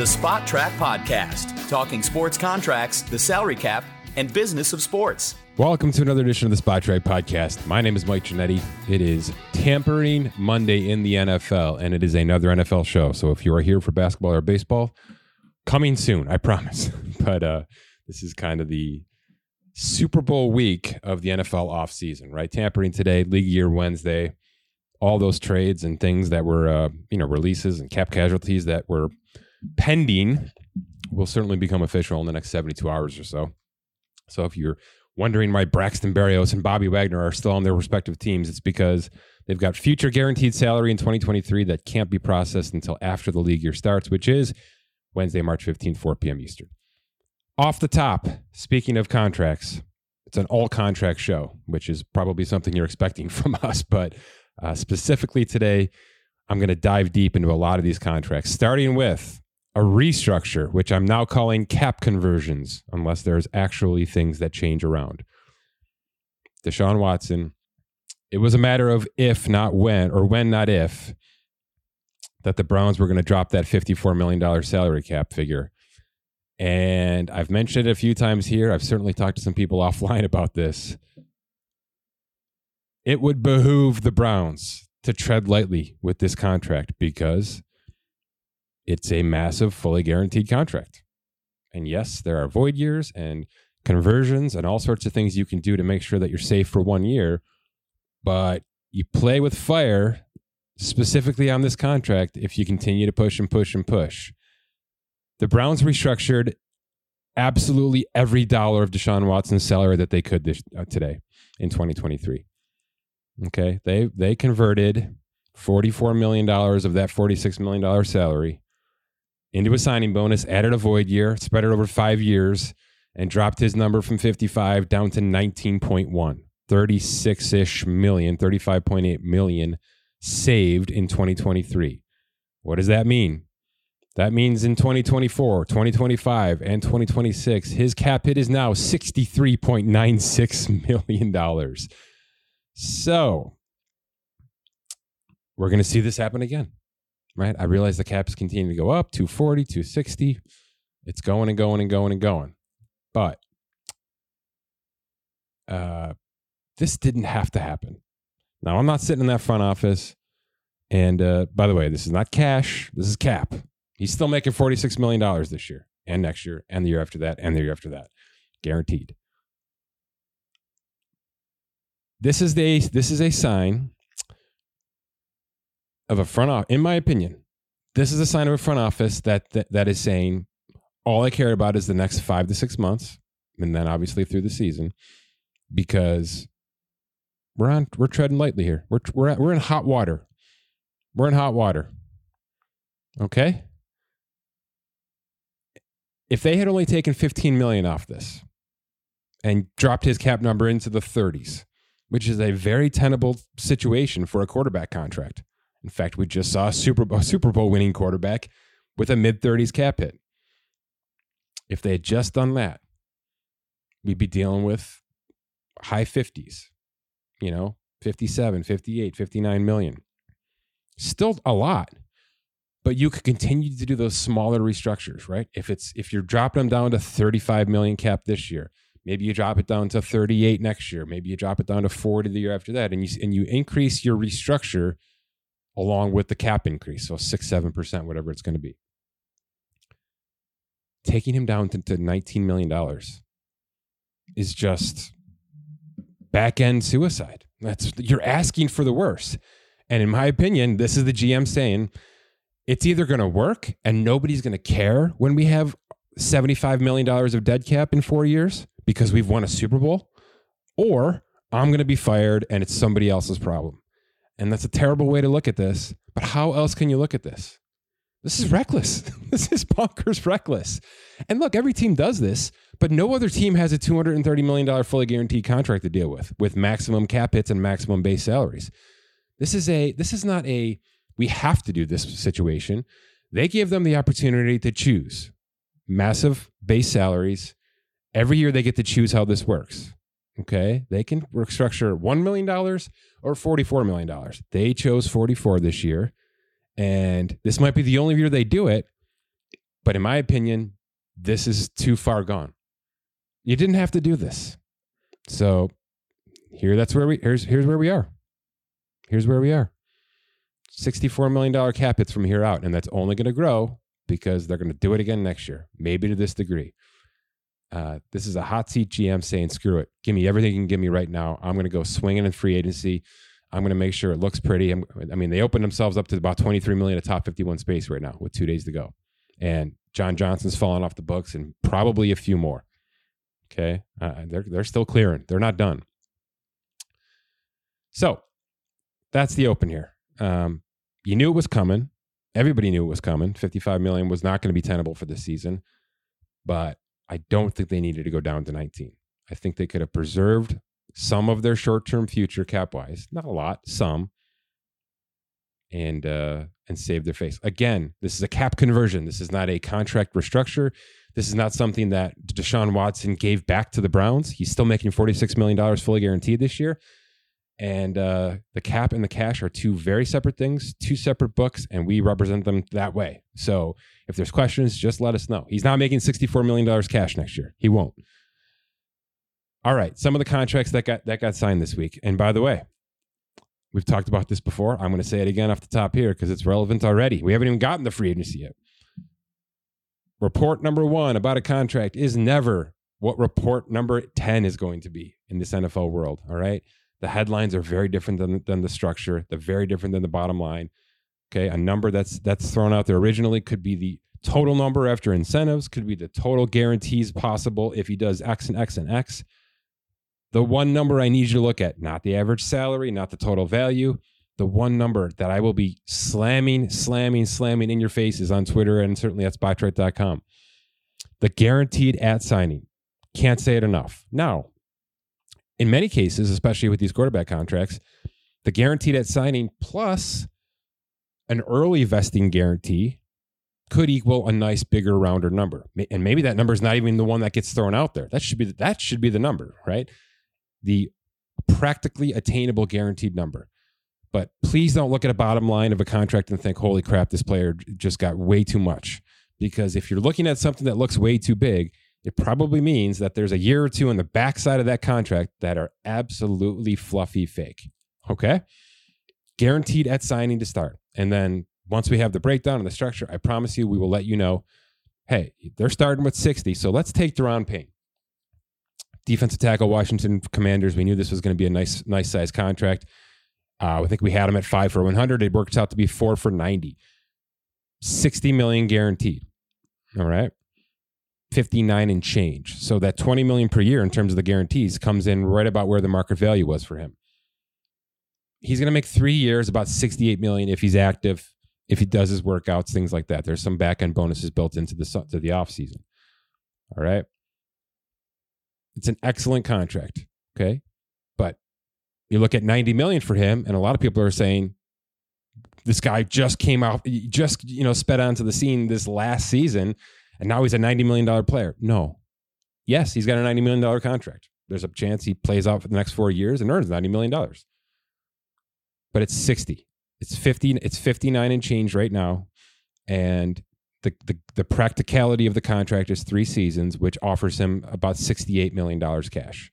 the Spotrac Podcast, talking sports contracts, the salary cap, and business of sports. Welcome to another edition of the Spotrac Podcast. My name is Mike Ginnitti. It is Tampering Monday in the NFL, and it is another NFL show. So if you are here for basketball or baseball, coming soon, I promise. But uh, this is kind of the Super Bowl week of the NFL offseason, right? Tampering today, league year Wednesday, all those trades and things that were, uh, you know, releases and cap casualties that were pending will certainly become official in the next 72 hours or so. So if you're wondering why Braxton Berrios and Bobby Wagner are still on their respective teams, it's because they've got future guaranteed salary in 2023 that can't be processed until after the league year starts, which is Wednesday, March 15th, 4 p.m. Eastern. Off the top, speaking of contracts, it's an all contract show, which is probably something you're expecting from us. But uh, specifically today, I'm going to dive deep into a lot of these contracts, starting with a restructure, which I'm now calling cap conversions, unless there's actually things that change around. Deshaun Watson, it was a matter of if, not when, or when, not if, that the Browns were going to drop that $54 million salary cap figure. And I've mentioned it a few times here. I've certainly talked to some people offline about this. It would behoove the Browns to tread lightly with this contract because it's a massive, fully guaranteed contract. And yes, there are void years and conversions and all sorts of things you can do to make sure that you're safe for one year. But you play with fire specifically on this contract if you continue to push and push and push. The Browns restructured absolutely every dollar of Deshaun Watson's salary that they could this, uh, today in 2023. Okay, they they converted 44 million dollars of that 46 million dollar salary into a signing bonus, added a void year, spread it over 5 years and dropped his number from 55 down to 19.1. 36-ish million, 35.8 million saved in 2023. What does that mean? That means in 2024, 2025, and 2026, his cap hit is now $63.96 million. So we're going to see this happen again, right? I realize the cap is continuing to go up 240, 260. It's going and going and going and going. But uh, this didn't have to happen. Now, I'm not sitting in that front office. And uh, by the way, this is not cash, this is cap. He's still making $46 million this year and next year and the year after that and the year after that. Guaranteed. This is the this is a sign of a front office, in my opinion. This is a sign of a front office that, that that is saying all I care about is the next five to six months, and then obviously through the season, because we're on we're treading lightly here. We're we're we're in hot water. We're in hot water. Okay if they had only taken 15 million off this and dropped his cap number into the 30s, which is a very tenable situation for a quarterback contract. In fact, we just saw a Super Bowl, Super Bowl winning quarterback with a mid 30s cap hit. If they had just done that, we'd be dealing with high 50s, you know, 57, 58, 59 million. Still a lot but you could continue to do those smaller restructures, right? If it's if you're dropping them down to 35 million cap this year, maybe you drop it down to 38 next year, maybe you drop it down to 40 the year after that, and you and you increase your restructure along with the cap increase, so six seven percent, whatever it's going to be. Taking him down to, to 19 million dollars is just back end suicide. That's you're asking for the worst. And in my opinion, this is the GM saying it's either going to work and nobody's going to care when we have $75 million of dead cap in four years because we've won a Super Bowl, or I'm going to be fired and it's somebody else's problem. And that's a terrible way to look at this. But how else can you look at this? This is reckless. this is bonkers reckless. And look, every team does this, but no other team has a $230 million fully guaranteed contract to deal with, with maximum cap hits and maximum base salaries. This is a this is not a we have to do this situation. They give them the opportunity to choose massive base salaries. Every year they get to choose how this works. Okay. They can structure $1 million or $44 million. They chose 44 this year. And this might be the only year they do it. But in my opinion, this is too far gone. You didn't have to do this. So here that's where we here's here's where we are. Here's where we are. $64 million cap hits from here out, and that's only going to grow because they're going to do it again next year, maybe to this degree. Uh, this is a hot seat GM saying, screw it. Give me everything you can give me right now. I'm going to go swinging in free agency. I'm going to make sure it looks pretty. I'm, i mean, they opened themselves up to about 23 million of top 51 space right now with two days to go. And John Johnson's falling off the books and probably a few more. Okay. Uh, they're, they're still clearing. They're not done. So that's the open here. Um, you knew it was coming. Everybody knew it was coming. 55 million was not going to be tenable for this season, but I don't think they needed to go down to 19. I think they could have preserved some of their short-term future cap wise, not a lot, some, and uh, and save their face. Again, this is a cap conversion. This is not a contract restructure. This is not something that Deshaun Watson gave back to the Browns. He's still making $46 million fully guaranteed this year and uh, the cap and the cash are two very separate things, two separate books, and we represent them that way. So if there's questions, just let us know. He's not making $64 million cash next year. He won't. All right, some of the contracts that got that got signed this week. And by the way, we've talked about this before. I'm going to say it again off the top here because it's relevant already. We haven't even gotten the free agency yet. Report number one about a contract is never what report number 10 is going to be in this NFL world. All right. The headlines are very different than, than the structure. They're very different than the bottom line. Okay, a number that's that's thrown out there originally could be the total number after incentives, could be the total guarantees possible if he does X and X and X. The one number I need you to look at, not the average salary, not the total value, the one number that I will be slamming, slamming, slamming in your face is on Twitter and certainly at spotrac.com. The guaranteed at signing. Can't say it enough. Now, in many cases, especially with these quarterback contracts, the guaranteed at signing plus an early vesting guarantee could equal a nice bigger rounder number. And maybe that number is not even the one that gets thrown out there. That should be the, that should be the number, right? The practically attainable guaranteed number. But please don't look at a bottom line of a contract and think, "Holy crap, this player just got way too much." Because if you're looking at something that looks way too big, it probably means that there's a year or two on the backside of that contract that are absolutely fluffy fake. Okay. Guaranteed at signing to start. And then once we have the breakdown and the structure, I promise you we will let you know hey, they're starting with 60. So let's take Daron Payne. Defensive tackle, Washington Commanders. We knew this was going to be a nice, nice size contract. Uh, I think we had him at five for 100. It worked out to be four for 90. 60 million guaranteed. All right. 59 and change. So that 20 million per year in terms of the guarantees comes in right about where the market value was for him. He's going to make 3 years about 68 million if he's active, if he does his workouts, things like that. There's some back end bonuses built into the to the off season. All right? It's an excellent contract, okay? But you look at 90 million for him and a lot of people are saying this guy just came out just you know sped onto the scene this last season and now he's a $90 million player. No. Yes, he's got a $90 million contract. There's a chance he plays out for the next four years and earns $90 million. But it's 60. It's 50, it's 59 and change right now. And the, the, the practicality of the contract is three seasons, which offers him about $68 million cash.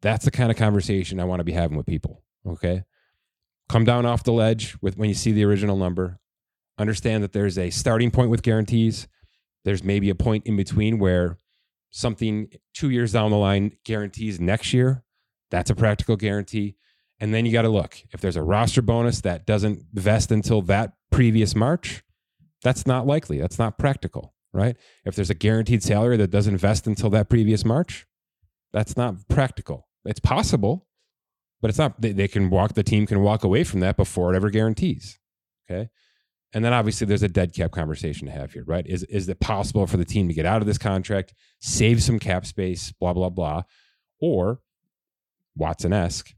That's the kind of conversation I want to be having with people. Okay. Come down off the ledge with when you see the original number. Understand that there's a starting point with guarantees there's maybe a point in between where something two years down the line guarantees next year. That's a practical guarantee. And then you got to look if there's a roster bonus that doesn't vest until that previous March, that's not likely. That's not practical, right? If there's a guaranteed salary that doesn't vest until that previous March, that's not practical. It's possible, but it's not. They, they can walk. The team can walk away from that before it ever guarantees. Okay. And then obviously there's a dead cap conversation to have here, right? Is is it possible for the team to get out of this contract, save some cap space, blah blah blah, or Watson esque?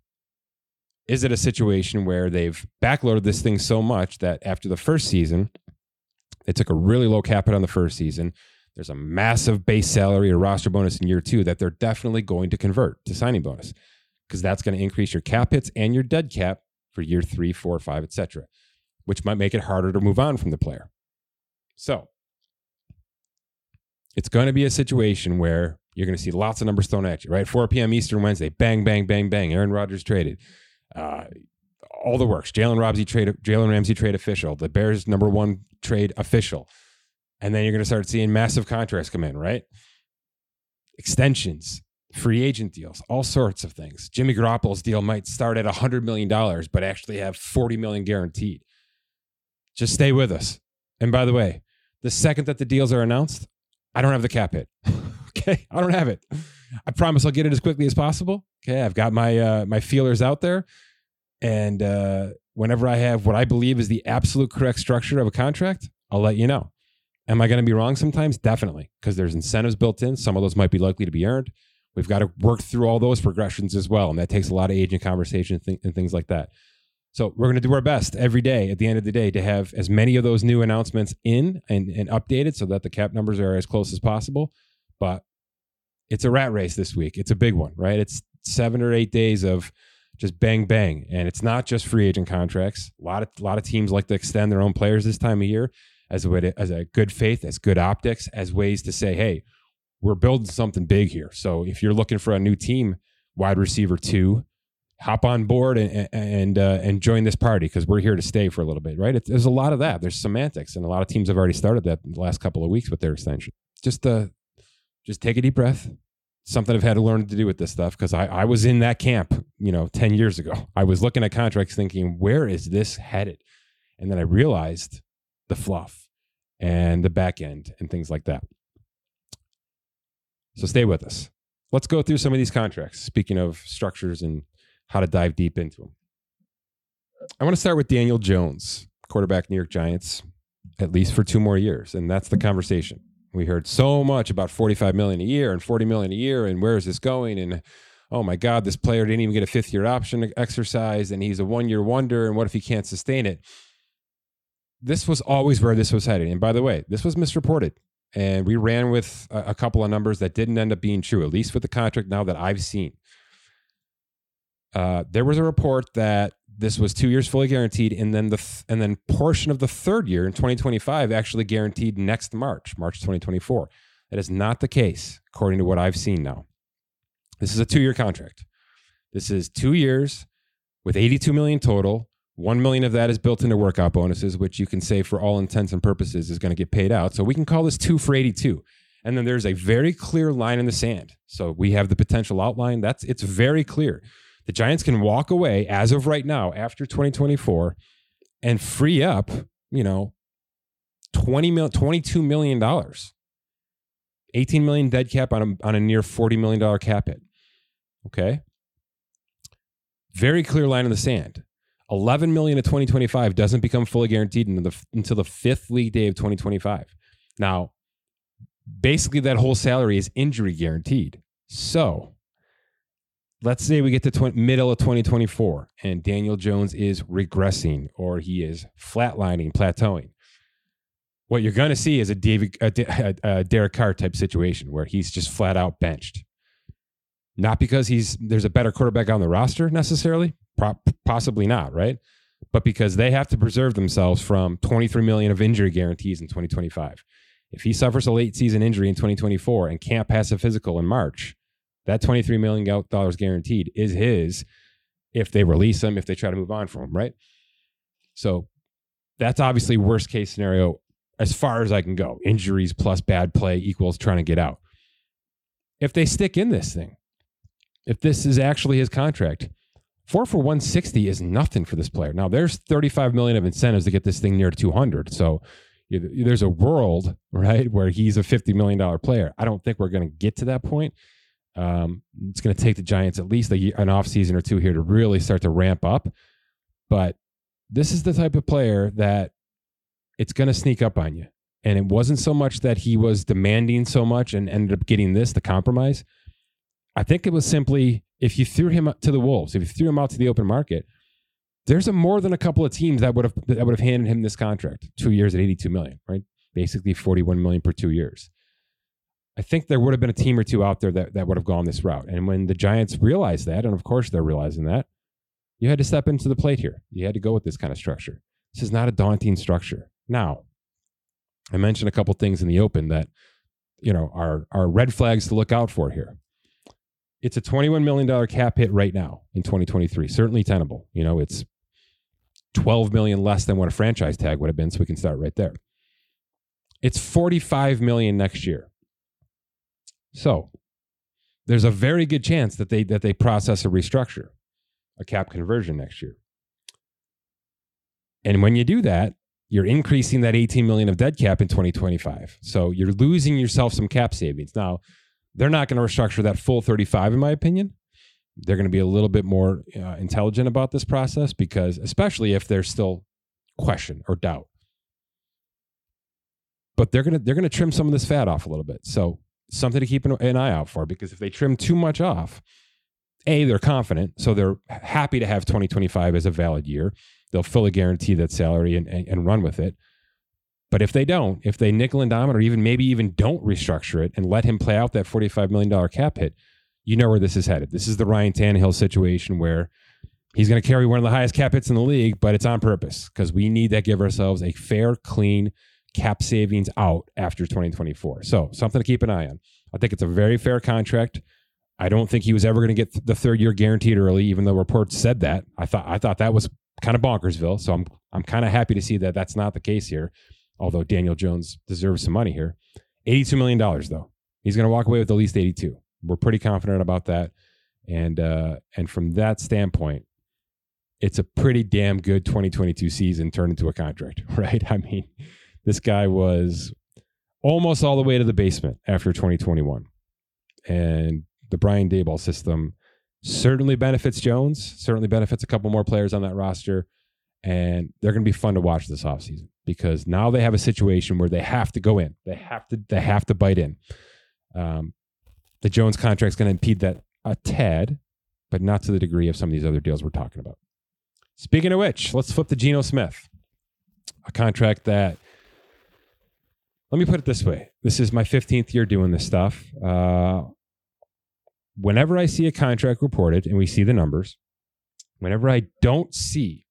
Is it a situation where they've backloaded this thing so much that after the first season, they took a really low cap hit on the first season? There's a massive base salary or roster bonus in year two that they're definitely going to convert to signing bonus because that's going to increase your cap hits and your dead cap for year three, four, five, etc which might make it harder to move on from the player. So it's going to be a situation where you're going to see lots of numbers thrown at you, right? 4 p.m. Eastern Wednesday, bang, bang, bang, bang. Aaron Rodgers traded. Uh, all the works. Jalen Ramsey trade, Jalen Ramsey trade official. The Bears number one trade official, and then you're going to start seeing massive contracts come in, right? Extensions, free agent deals, all sorts of things. Jimmy Garoppolo's deal might start at $100 million, but actually have 40 million guaranteed. Just stay with us. And by the way, the second that the deals are announced, I don't have the cap hit. okay, I don't have it. I promise I'll get it as quickly as possible. Okay, I've got my uh, my feelers out there, and uh, whenever I have what I believe is the absolute correct structure of a contract, I'll let you know. Am I going to be wrong sometimes? Definitely, because there's incentives built in. Some of those might be likely to be earned. We've got to work through all those progressions as well, and that takes a lot of agent conversation and things like that. So we're going to do our best every day at the end of the day to have as many of those new announcements in and, and updated so that the cap numbers are as close as possible. But it's a rat race this week. It's a big one, right? It's seven or eight days of just bang bang, and it's not just free agent contracts. A lot of a lot of teams like to extend their own players this time of year as a way to, as a good faith, as good optics, as ways to say, hey, we're building something big here. So if you're looking for a new team, wide receiver two, hop on board and and uh, and join this party because we're here to stay for a little bit, right? It, there's a lot of that. There's semantics, and a lot of teams have already started that the last couple of weeks with their extension. Just uh, just take a deep breath. Something I've had to learn to do with this stuff because I, I was in that camp, you know, 10 years ago. I was looking at contracts thinking, where is this headed? And then I realized the fluff and the back end and things like that. So stay with us. Let's go through some of these contracts. Speaking of structures and how to dive deep into them. I want to start with Daniel Jones, quarterback New York Giants, at least for two more years, and that's the conversation. We heard so much about 45 million a year and 40 million a year, and where is this going? And oh my God, this player didn't even get a fifth year option exercise, and he's a one year wonder. And what if he can't sustain it? This was always where this was headed. And by the way, this was misreported. And we ran with a, couple of numbers that didn't end up being true, at least with the contract now that I've seen. Uh, there was a report that this was two years fully guaranteed, and then the th- and then portion of the third year in 2025 actually guaranteed next March, March 2024. That is not the case, according to what I've seen now. This is a two-year contract. This is two years with 82 million total. One million of that is built into workout bonuses, which you can say for all intents and purposes is going to get paid out. So we can call this two for 82. And then there's a very clear line in the sand. So we have the potential outline. That's it's very clear. The Giants can walk away as of right now after 2024 and free up, you know, 20 mil, 22 million dollars. 18 million dead cap on a, on a near 40 million dollar cap hit. Okay? Very clear line in the sand. 11 million in 2025 doesn't become fully guaranteed until the, until the fifth league day of 2025. Now, basically, that whole salary is injury guaranteed. So, let's say we get to tw- middle of 2024 and Daniel Jones is regressing or he is flatlining, plateauing. What you're going to see is a David, a, a, Derek Carr type situation where he's just flat out benched. Not because he's there's a better quarterback on the roster necessarily, possibly not, right? But because they have to preserve themselves from 23 million of injury guarantees in 2025. If he suffers a late season injury in 2024 and can't pass a physical in March, that $23 million guaranteed is his if they release him, if they try to move on from him, right? So that's obviously worst case scenario as far as I can go. Injuries plus bad play equals trying to get out. If they stick in this thing, if this is actually his contract, four for 160 is nothing for this player. Now there's 35 million of incentives to get this thing near 200. So there's a world, right, where he's a $50 million player. I don't think we're going to get to that point. Um, it's going to take the Giants at least a, an off season or two here to really start to ramp up. But this is the type of player that it's going to sneak up on you. And it wasn't so much that he was demanding so much and ended up getting this, the compromise. I think it was simply if you threw him to the wolves, if you threw him out to the open market, there's a more than a couple of teams that would have that would have handed him this contract, two years at 82 million, right? Basically 41 million per two years. I think there would have been a team or two out there that, that would have gone this route. And when the Giants realized that, and of course they're realizing that, you had to step into the plate here. You had to go with this kind of structure. This is not a daunting structure. Now, I mentioned a couple things in the open that you know are are red flags to look out for here. It's a $21 million cap hit right now in 2023. Certainly tenable. You know, it's 12 million less than what a franchise tag would have been, so we can start right there. It's 45 million next year. So there's a very good chance that they that they process a restructure, a cap conversion next year. And when you do that, you're increasing that 18 million of dead cap in 2025. So you're losing yourself some cap savings. Now, they're not going to restructure that full 35 in my opinion. They're going to be a little bit more uh, intelligent about this process because especially if there's still question or doubt. But they're going to they're going to trim some of this fat off a little bit. So something to keep an, an eye out for because if they trim too much off, a they're confident, so they're happy to have 2025 as a valid year they'll fully guarantee that salary and, and, and run with it. But if they don't, if they nickel and dime it, or even maybe even don't restructure it and let him play out that $45 million cap hit, you know where this is headed. This is the Ryan Tannehill situation where he's going to carry one of the highest cap hits in the league, but it's on purpose because we need to give ourselves a fair, clean cap savings out after 2024. So something to keep an eye on. I think it's a very fair contract. I don't think he was ever going to get the third year guaranteed early, even though reports said that. I thought I thought that was kind of bonkersville. So I'm I'm kind of happy to see that that's not the case here. Although Daniel Jones deserves some money here, eighty-two million dollars though. He's going to walk away with at least eighty-two. We're pretty confident about that, and uh, and from that standpoint, it's a pretty damn good 2022 season turned into a contract, right? I mean, this guy was almost all the way to the basement after 2021, and the Brian Daboll system certainly benefits Jones, certainly benefits a couple more players on that roster. And they're going to be fun to watch this offseason because now they have a situation where they have to go in. They have to they have to bite in. Um, the Jones contract is going to impede that a tad, but not to the degree of some of these other deals we're talking about. Speaking of which, let's flip to Geno Smith, a contract that. Let me put it this way: This is my 15th year doing this stuff. Uh, whenever I see a contract reported and we see the numbers, whenever I don't see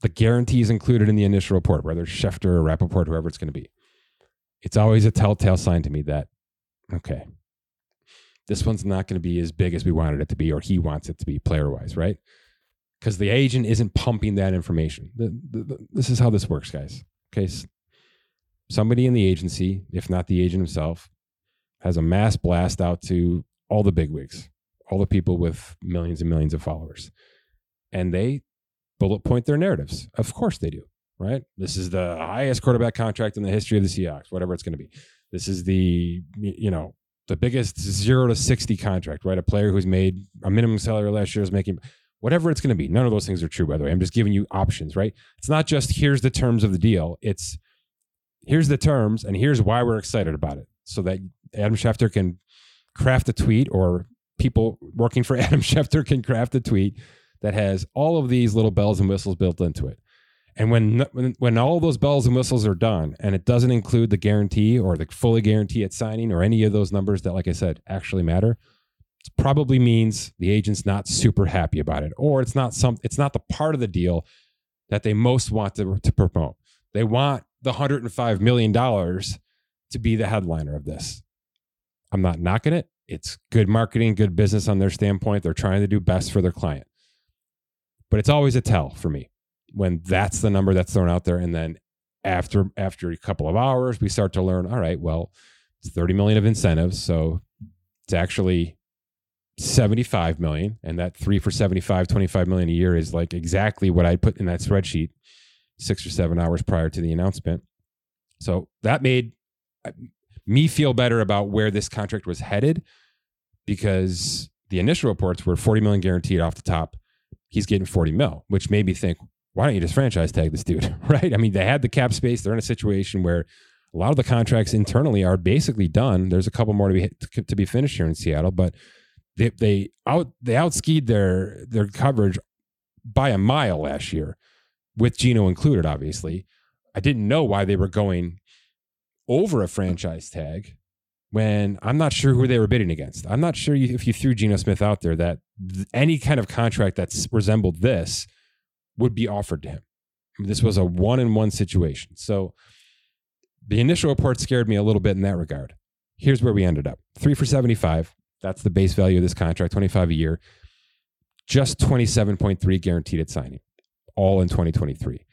the guarantees included in the initial report, whether it's Schefter or Rapoport, whoever it's going to be, it's always a telltale sign to me that, okay, this one's not going to be as big as we wanted it to be, or he wants it to be player wise, right? Because the agent isn't pumping that information. The, the, the, this is how this works, guys. Okay. Somebody in the agency, if not the agent himself, has a mass blast out to all the bigwigs, all the people with millions and millions of followers. And they bullet point their narratives. Of course they do, right? This is the highest quarterback contract in the history of the Seahawks, whatever it's going to be. This is the, you know, the biggest zero to 60 contract, right? A player who's made a minimum salary last year is making whatever it's going to be. None of those things are true, by the way. I'm just giving you options, right? It's not just here's the terms of the deal. It's here's the terms and here's why we're excited about it so that Adam Schefter can craft a tweet or people working for Adam Schefter can craft a tweet that has all of these little bells and whistles built into it. And when, when when all those bells and whistles are done, and it doesn't include the guarantee or the fully guarantee at signing or any of those numbers that, like I said, actually matter, it probably means the agent's not super happy about it, or it's not some it's not the part of the deal that they most want to, to promote. They want the hundred and five million dollars to be the headliner of this. I'm not knocking it. It's good marketing, good business on their standpoint. They're trying to do best for their client. But it's always a tell for me when that's the number that's thrown out there. And then after after a couple of hours, we start to learn, all right, well, it's 30 million of incentives. So it's actually 75 million. And that three for 75, 25 million a year is like exactly what I put in that spreadsheet six or seven hours prior to the announcement. So that made uh, me feel better about where this contract was headed because the initial reports were 40 million guaranteed off the top. He's getting 40 mil, which made me think, why don't you just franchise tag this dude? right? I mean, they had the cap space. They're in a situation where a lot of the contracts internally are basically done. There's a couple more to be to be finished here in Seattle, but they they out they outskied their their coverage by a mile last year, with Geno included. Obviously, I didn't know why they were going over a franchise tag when I'm not sure who they were bidding against. I'm not sure if you threw Geno Smith out there that any kind of contract that resembled this would be offered to him. This was a one in one situation. So the initial report scared me a little bit in that regard. Here's where we ended up three for 75. That's the base value of this contract, 25 a year. Just 27.3 guaranteed at signing, all in 2023.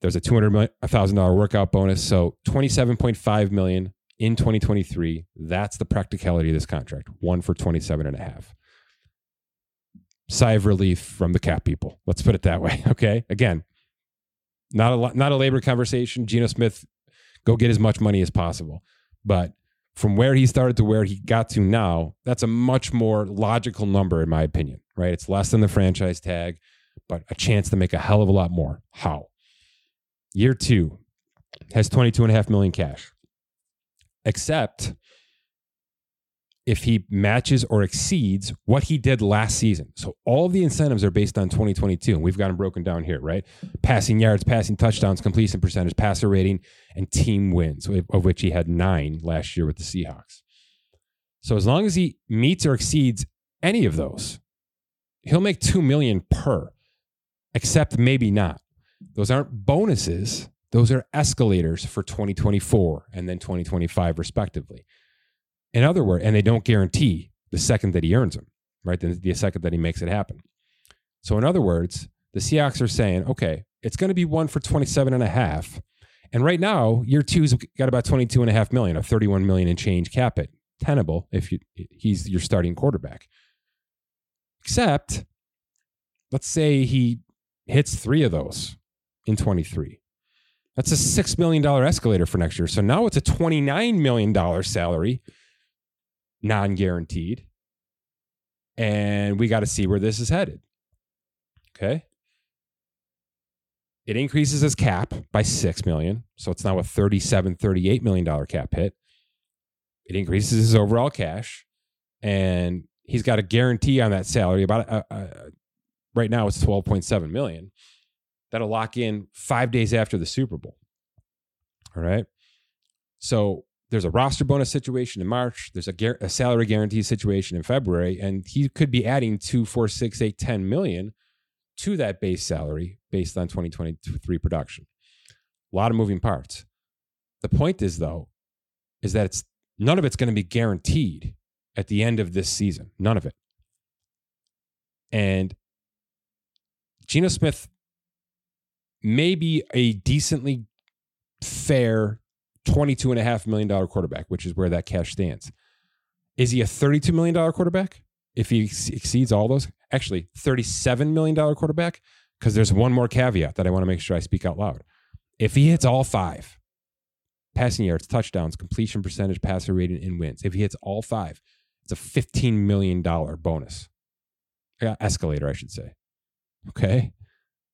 There's a $200,000 workout bonus. So 27.5 million in 2023. That's the practicality of this contract. One for 27 and a half. Sigh of relief from the cap people. Let's put it that way. Okay. Again, not a not a labor conversation. Geno Smith, go get as much money as possible. But from where he started to where he got to now, that's a much more logical number, in my opinion, right? It's less than the franchise tag, but a chance to make a hell of a lot more. How? Year two has 22 and a half million cash, except if he matches or exceeds what he did last season. So all the incentives are based on 2022, and we've got them broken down here, right? Passing yards, passing touchdowns, completion percentage, passer rating, and team wins, of which he had nine last year with the Seahawks. So as long as he meets or exceeds any of those, he'll make two million per, except maybe not. Those aren't bonuses; those are escalators for 2024 and then 2025, respectively. In other words, and they don't guarantee the second that he earns them, right? The, the second that he makes it happen. So, in other words, the Seahawks are saying, okay, it's going to be one for 27 and a half. And right now, year two's got about 22 and a half million, or 31 million in change cap it. Tenable if you, he's your starting quarterback. Except, let's say he hits three of those in 23. That's a $6 million escalator for next year. So now it's a $29 million salary non guaranteed. And we got to see where this is headed. Okay. It increases his cap by 6 million. So it's now a 37, 38 million dollar cap hit. It increases his overall cash. And he's got a guarantee on that salary about uh, uh, right now it's 12.7 million that'll lock in five days after the super bowl all right so there's a roster bonus situation in March. There's a, gar- a, salary guarantee situation in February, and he could be adding two, four, six, eight, ten million to that base salary based on 2023 production. A lot of moving parts. The point is, though, is that it's none of it's going to be guaranteed at the end of this season. None of it. And Geno Smith may be a decently fair $22.5 million quarterback, which is where that cash stands. Is he a $32 million quarterback if he exceeds all those? Actually, $37 million quarterback, because there's one more caveat that I want to make sure I speak out loud. If he hits all five passing yards, touchdowns, completion percentage, passer rating, and wins, if he hits all five, it's a $15 million bonus. Escalator, I should say. Okay.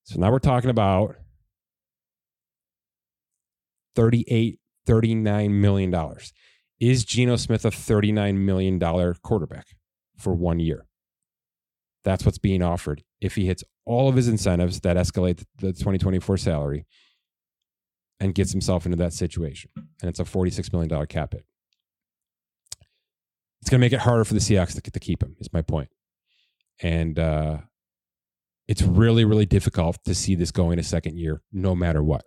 So now we're talking about 38 $39 million. Is Geno Smith a $39 million quarterback for one year? That's what's being offered. If he hits all of his incentives that escalate the 2024 salary and gets himself into that situation, and it's a $46 million cap hit. It's going to make it harder for the Seahawks to, to keep him, is my point. And uh, it's really, really difficult to see this going a second year, no matter what.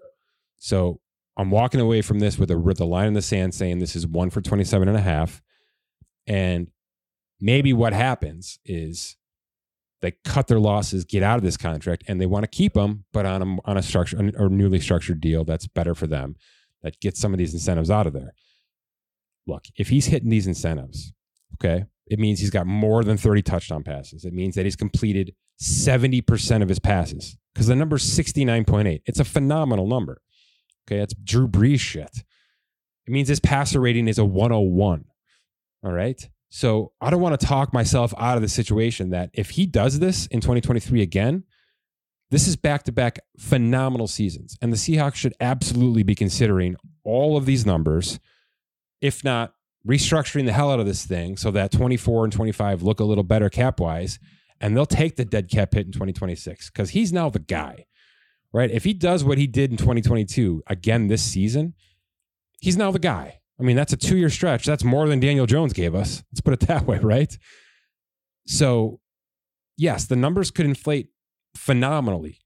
So I'm walking away from this with a with a line in the sand saying this is one for 27 and a half. And maybe what happens is they cut their losses, get out of this contract, and they want to keep them, but on a on a structure or newly structured deal that's better for them, that gets some of these incentives out of there. Look, if he's hitting these incentives, okay, it means he's got more than 30 touchdown passes. It means that he's completed 70% of his passes because the number is 69.8. It's a phenomenal number. Okay, that's Drew Brees shit. It means his passer rating is a 101. All right. So I don't want to talk myself out of the situation that if he does this in 2023 again, this is back to back phenomenal seasons. And the Seahawks should absolutely be considering all of these numbers, if not restructuring the hell out of this thing so that 24 and 25 look a little better cap wise. And they'll take the dead cap hit in 2026 because he's now the guy right? If he does what he did in 2022 again this season, he's now the guy. I mean, that's a two year stretch. That's more than Daniel Jones gave us. Let's put it that way, right? So, yes, the numbers could inflate phenomenally.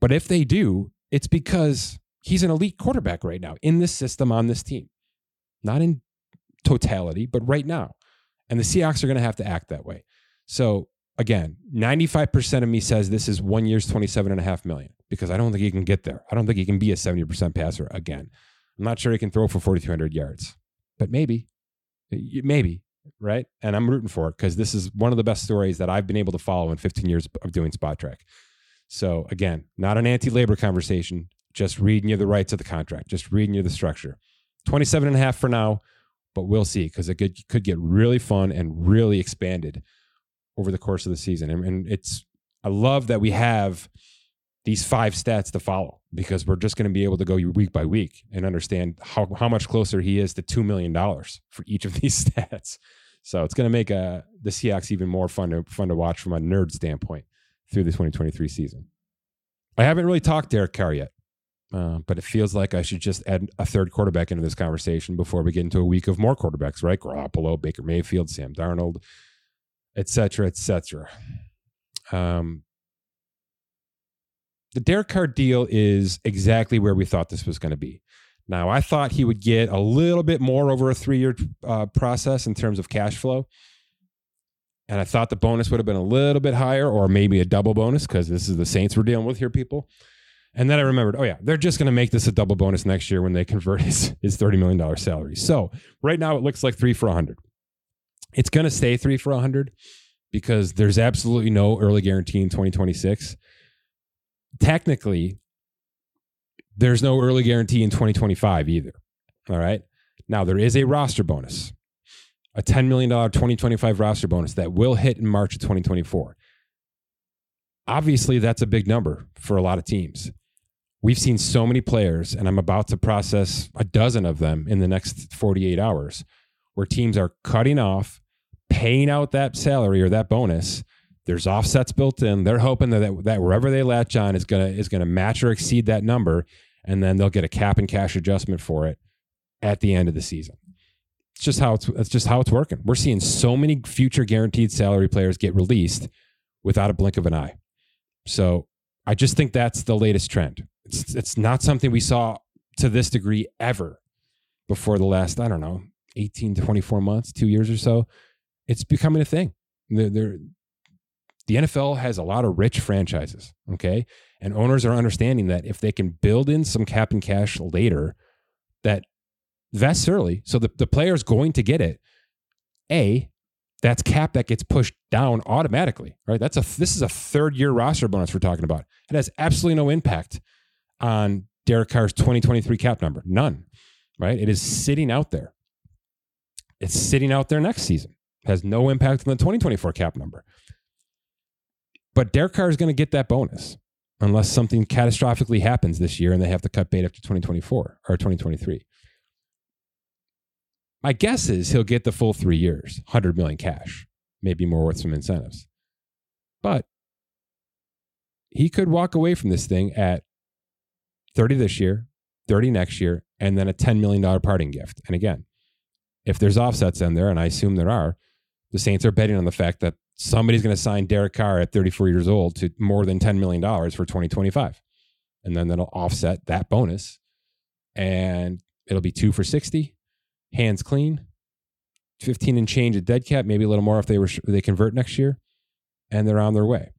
But if they do, it's because he's an elite quarterback right now in this system on this team. Not in totality, but right now. And the Seahawks are going to have to act that way. So again, 95% of me says this is one year's 27 and a half million because I don't think he can get there. I don't think he can be a 70% passer again. I'm not sure he can throw for 4,200 yards, but maybe, maybe, right? And I'm rooting for it because this is one of the best stories that I've been able to follow in 15 years of doing Spotrac. So again, not an anti-labor conversation, just reading you the rights of the contract, just reading you the structure. 27 and a half for now, but we'll see because it could, could get really fun and really expanded over the course of the season. And, and it's, I love that we have these five stats to follow because we're just going to be able to go week by week and understand how, how much closer he is to $2 million for each of these stats. So it's going to make uh, the Seahawks even more fun to, fun to watch from a nerd standpoint through the 2023 season. I haven't really talked Derek Carr yet, uh, but it feels like I should just add a third quarterback into this conversation before we get into a week of more quarterbacks, right? Garoppolo, Baker Mayfield, Sam Darnold, et etc., etc. Um, the Derek Carr deal is exactly where we thought this was going to be. Now, I thought he would get a little bit more over a three year uh, process in terms of cash flow. And I thought the bonus would have been a little bit higher or maybe a double bonus because this is the Saints we're dealing with here, people. And then I remembered, oh, yeah, they're just going to make this a double bonus next year when they convert his, his $30 million salary. So right now it looks like three for 100. It's going to stay three for 100 because there's absolutely no early guarantee in 2026 technically, there's no early guarantee in 2025 either. All right. Now, there is a roster bonus, a $10 million 2025 roster bonus that will hit in March of 2024. Obviously, that's a big number for a lot of teams. We've seen so many players, and I'm about to process a dozen of them in the next 48 hours, where teams are cutting off, paying out that salary or that bonus there's offsets built in. They're hoping that, that wherever they latch on is gonna is gonna match or exceed that number, and then they'll get a cap and cash adjustment for it at the end of the season. It's just how it's it's just how it's working. We're seeing so many future guaranteed salary players get released without a blink of an eye. So I just think that's the latest trend. It's it's not something we saw to this degree ever before the last I don't know 18 to 24 months, two years or so. It's becoming a thing. They're, they're the NFL has a lot of rich franchises, okay? And owners are understanding that if they can build in some cap and cash later, that vests early, so the, the player is going to get it. A, that's cap that gets pushed down automatically, right? That's a this is a third year roster bonus we're talking about. It has absolutely no impact on Derek Carr's 2023 cap number. None. Right? It is sitting out there. It's sitting out there next season. Has no impact on the 2024 cap number. But Derek Carr is going to get that bonus unless something catastrophically happens this year and they have to cut bait after 2024 or 2023. My guess is he'll get the full three years, 100 million cash, maybe more with some incentives. But he could walk away from this thing at 30 this year, 30 next year, and then a $10 million parting gift. And again, if there's offsets in there, and I assume there are, the Saints are betting on the fact that somebody's going to sign Derek Carr at 34 years old to more than $10 million for 2025. And then that'll offset that bonus. And it'll be two for 60, hands clean, 15 and change at dead cap, maybe a little more if they were they convert next year, and they're on their way.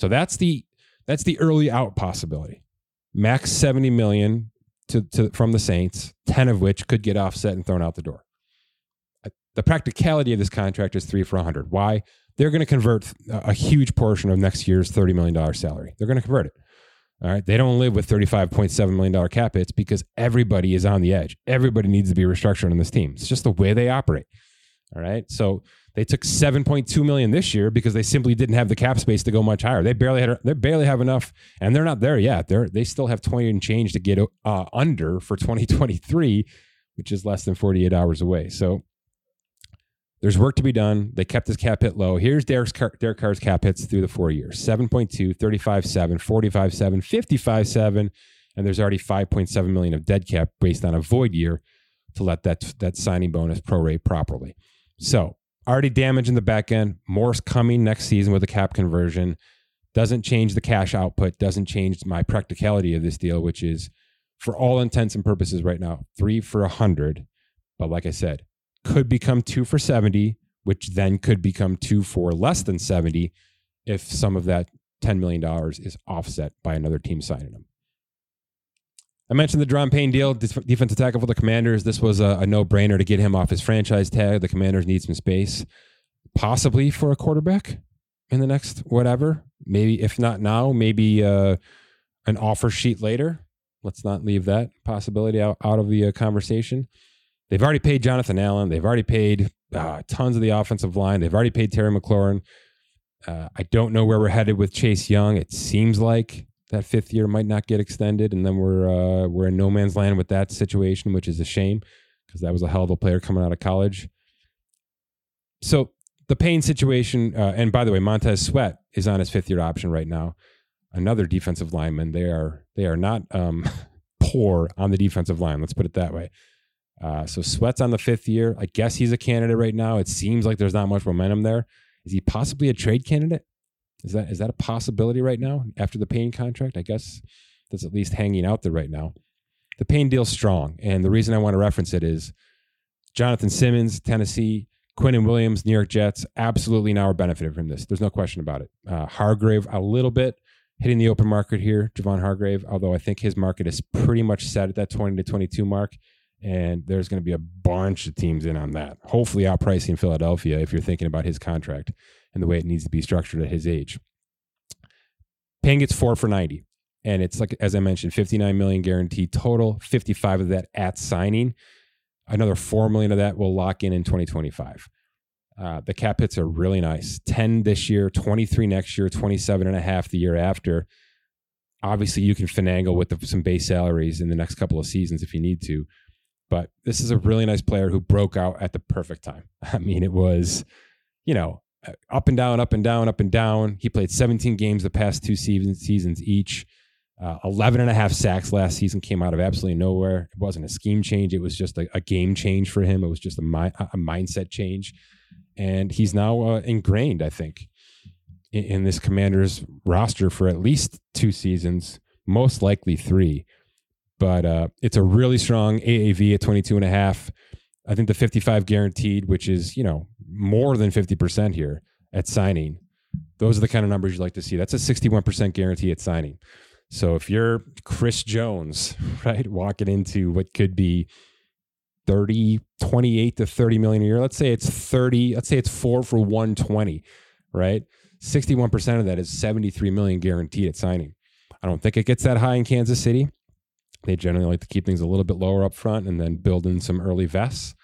So that's the that's the early out possibility. Max 70 million to, to from the Saints, 10 of which could get offset and thrown out the door. The practicality of this contract is three for 100. Why? they're going to convert a huge portion of next year's $30 million salary. They're going to convert it. All right. They don't live with $35.7 million cap hits because everybody is on the edge. Everybody needs to be restructured on this team. It's just the way they operate. All right. So they took 7.2 million this year because they simply didn't have the cap space to go much higher. They barely had they barely have enough and they're not there yet. They're they still have 20 and change to get uh, under for 2023, which is less than 48 hours away. So there's work to be done. They kept this cap hit low. Here's Derek's Derek Carr's cap hits through the four years 7.2, 35 7, 45 7, 55 7. And there's already 5.7 million of dead cap based on a void year to let that, that signing bonus prorate properly. So already damage in the back end. More's coming next season with a cap conversion. Doesn't change the cash output, doesn't change my practicality of this deal, which is for all intents and purposes right now, three for a hundred. But like I said, could become two for 70, which then could become two for less than 70 if some of that $10 million is offset by another team signing him. I mentioned the Daron Payne deal, defensive tackle for the Commanders. This was a, a no brainer to get him off his franchise tag. The Commanders need some space, possibly for a quarterback in the next whatever. Maybe, if not now, maybe uh, an offer sheet later. Let's not leave that possibility out, out of the uh, conversation. They've already paid Jonathan Allen. They've already paid uh, tons of the offensive line. They've already paid Terry McLaurin. Uh, I don't know where we're headed with Chase Young. It seems like that fifth year might not get extended, and then we're uh, we're in no man's land with that situation, which is a shame because that was a hell of a player coming out of college. So the Payne situation, uh, and by the way, Montez Sweat is on his fifth year option right now. Another defensive lineman. They are they are not um, poor on the defensive line. Let's put it that way. Uh, so Sweat's on the fifth year. I guess he's a candidate right now. It seems like there's not much momentum there. Is he possibly a trade candidate? Is that is that a possibility right now after the Payne contract? I guess that's at least hanging out there right now. The Payne deal's strong, and the reason I want to reference it is Jonathan Simmons, Tennessee, Quinnen Williams, New York Jets, absolutely now are benefiting from this. There's no question about it. Uh, Hargrave a little bit hitting the open market here, Javon Hargrave, although I think his market is pretty much set at that 20 to 22 mark. And there's going to be a bunch of teams in on that. Hopefully, outpricing Philadelphia if you're thinking about his contract and the way it needs to be structured at his age. Payne gets four for 90. And it's like, as I mentioned, 59 million guaranteed total, 55 of that at signing. Another 4 million of that will lock in in 2025. Uh, the cap hits are really nice 10 this year, 23 next year, 27 and a half the year after. Obviously, you can finagle with the, some base salaries in the next couple of seasons if you need to. But this is a really nice player who broke out at the perfect time. I mean, it was, you know, up and down, up and down, up and down. He played 17 games the past two seasons, seasons each. Uh, 11 and a half sacks last season came out of absolutely nowhere. It wasn't a scheme change. It was just a, a game change for him. It was just a, mi- a mindset change. And he's now uh, ingrained, I think, in, in this commander's roster for at least two seasons, most likely three. But uh, it's a really strong AAV at 22 and a half. I think the 55 guaranteed, which is, you know, more than 50% here at signing. Those are the kind of numbers you'd like to see. That's a 61% guarantee at signing. So if you're Chris Jones, right, walking into what could be 30, 28 to 30 million a year, let's say it's 30, let's say it's four for 120, right? 61% of that is 73 million guaranteed at signing. I don't think it gets that high in Kansas City. They generally like to keep things a little bit lower up front and then build in some early vests.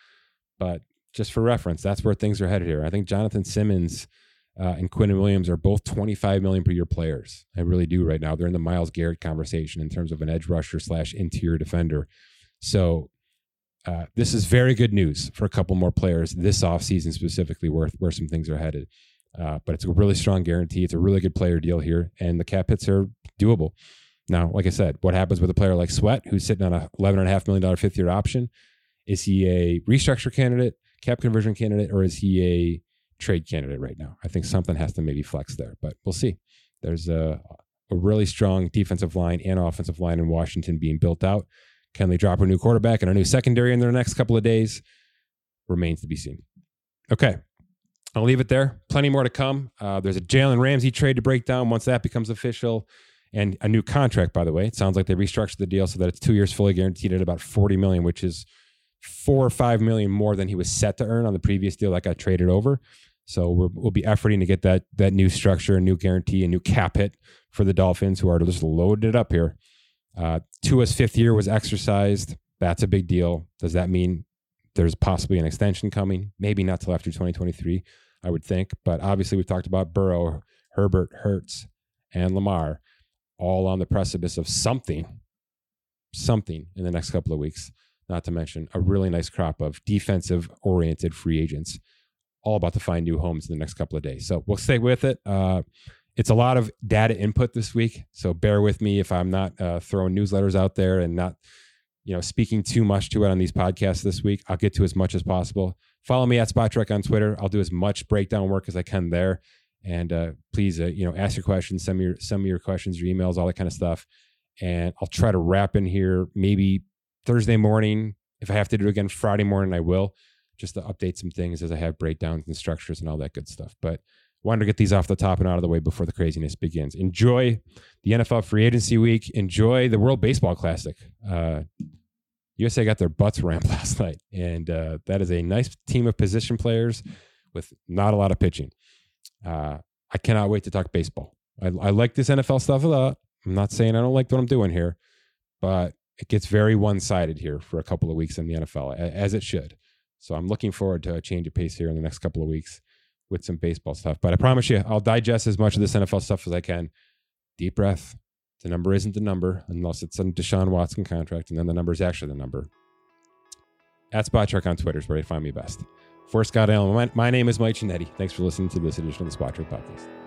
But just for reference, that's where things are headed here. I think Jonathan Simmons uh, and Quinnen Williams are both 25 million per year players. I really do right now. They're in the Myles Garrett conversation in terms of an edge rusher slash interior defender. So uh, this is very good news for a couple more players this offseason specifically where, where some things are headed. Uh, but it's a really strong guarantee. It's a really good player deal here, and the cap hits are doable. Now, like I said, what happens with a player like Sweat, who's sitting on a $11.5 million fifth year option? Is he a restructure candidate, cap conversion candidate, or is he a trade candidate right now? I think something has to maybe flex there, but we'll see. There's a, a really strong defensive line and offensive line in Washington being built out. Can they drop a new quarterback and a new secondary in their next couple of days? Remains to be seen. Okay. I'll leave it there. Plenty more to come. Uh, there's a Jalen Ramsey trade to break down once that becomes official and a new contract, by the way. It sounds like they restructured the deal so that it's two years fully guaranteed at about 40 million, which is four or five million more than he was set to earn on the previous deal that got traded over. So we will be efforting to get that that new structure, a new guarantee, a new cap hit for the Dolphins, who are just loaded up here. Uh, Tua's fifth year was exercised. That's a big deal. Does that mean there's possibly an extension coming? Maybe not till after 2023, I would think. But obviously, we've talked about Burrow, Herbert, Hurts, and Lamar all on the precipice of something, something in the next couple of weeks. Not to mention a really nice crop of defensive oriented free agents, all about to find new homes in the next couple of days. So we'll stay with it. Uh, it's a lot of data input this week, so bear with me if I'm not uh, throwing newsletters out there and not, you know, speaking too much to it on these podcasts this week. I'll get to as much as possible. Follow me at Spotrac on Twitter. I'll do as much breakdown work as I can there. And uh, please, uh, you know, ask your questions, send me your, send me your questions, your emails, all that kind of stuff. and I'll try to wrap in here maybe Thursday morning. If I have to do it again Friday morning, I will just to update some things as I have breakdowns and structures and all that good stuff. But wanted to get these off the top and out of the way before the craziness begins. Enjoy the NFL free agency week. Enjoy the World Baseball Classic. Uh, USA got their butts rammed last night, and uh, that is a nice team of position players with not a lot of pitching. Uh, I cannot wait to talk baseball. I, I like this NFL stuff a lot. I'm not saying I don't like what I'm doing here, but it gets very one sided here for a couple of weeks in the NFL, as it should. So I'm looking forward to a change of pace here in the next couple of weeks with some baseball stuff. But I promise you, I'll digest as much of this NFL stuff as I can. Deep breath. The number isn't the number unless it's a Deshaun Watson contract, and then the number is actually the number. At Spotrac on Twitter is where you find me best. For Scott Allen, my, my name is Mike Ginnitti. Thanks for listening to this edition of the Spotrac Podcast.